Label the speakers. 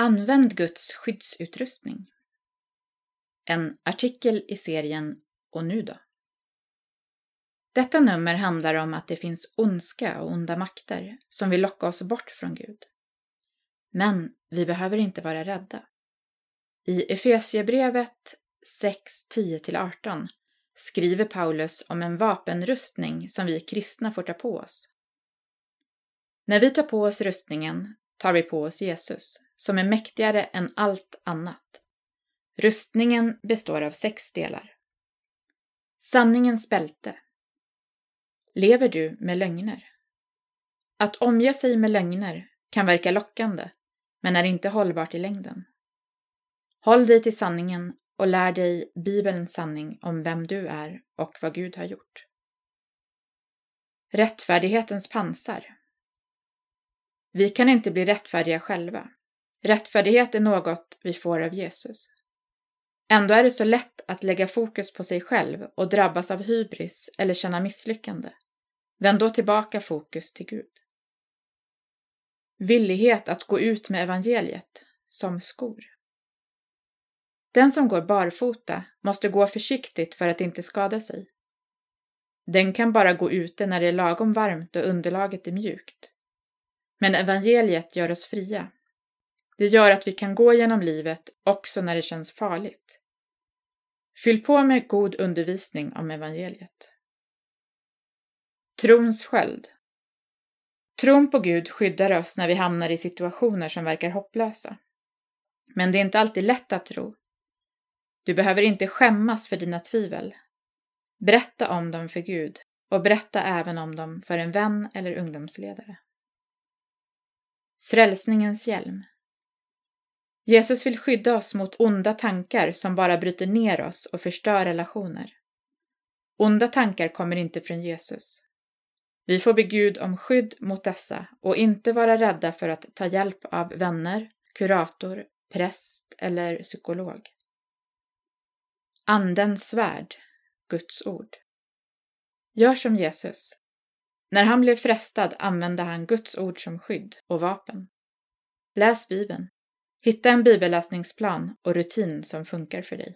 Speaker 1: Använd Guds skyddsutrustning. En artikel i serien Och nu då? Detta nummer handlar om att det finns ondska och onda makter som vill locka oss bort från Gud. Men vi behöver inte vara rädda. I Efesiebrevet 6, 10-18 skriver Paulus om en vapenrustning som vi kristna får ta på oss. När vi tar på oss rustningen tar vi på oss Jesus, som är mäktigare än allt annat. Rustningen består av sex delar. Sanningens bälte. Lever du med lögner? Att omge sig med lögner kan verka lockande, men är inte hållbart i längden. Håll dig till sanningen och lär dig Bibelns sanning om vem du är och vad Gud har gjort. Rättfärdighetens pansar. Vi kan inte bli rättfärdiga själva. Rättfärdighet är något vi får av Jesus. Ändå är det så lätt att lägga fokus på sig själv och drabbas av hybris eller känna misslyckande. Vänd då tillbaka fokus till Gud. Villighet att gå ut med evangeliet, som skor. Den som går barfota måste gå försiktigt för att inte skada sig. Den kan bara gå ute när det är lagom varmt och underlaget är mjukt. Men evangeliet gör oss fria. Det gör att vi kan gå genom livet också när det känns farligt. Fyll på med god undervisning om evangeliet. Trons sköld. Tron på Gud skyddar oss när vi hamnar i situationer som verkar hopplösa. Men det är inte alltid lätt att tro. Du behöver inte skämmas för dina tvivel. Berätta om dem för Gud och berätta även om dem för en vän eller ungdomsledare. Frälsningens hjälm. Jesus vill skydda oss mot onda tankar som bara bryter ner oss och förstör relationer. Onda tankar kommer inte från Jesus. Vi får be Gud om skydd mot dessa och inte vara rädda för att ta hjälp av vänner, kurator, präst eller psykolog. Andens svärd, Guds ord. Gör som Jesus. När han blev frestad använde han Guds ord som skydd och vapen. Läs Bibeln. Hitta en bibelläsningsplan och rutin som funkar för dig.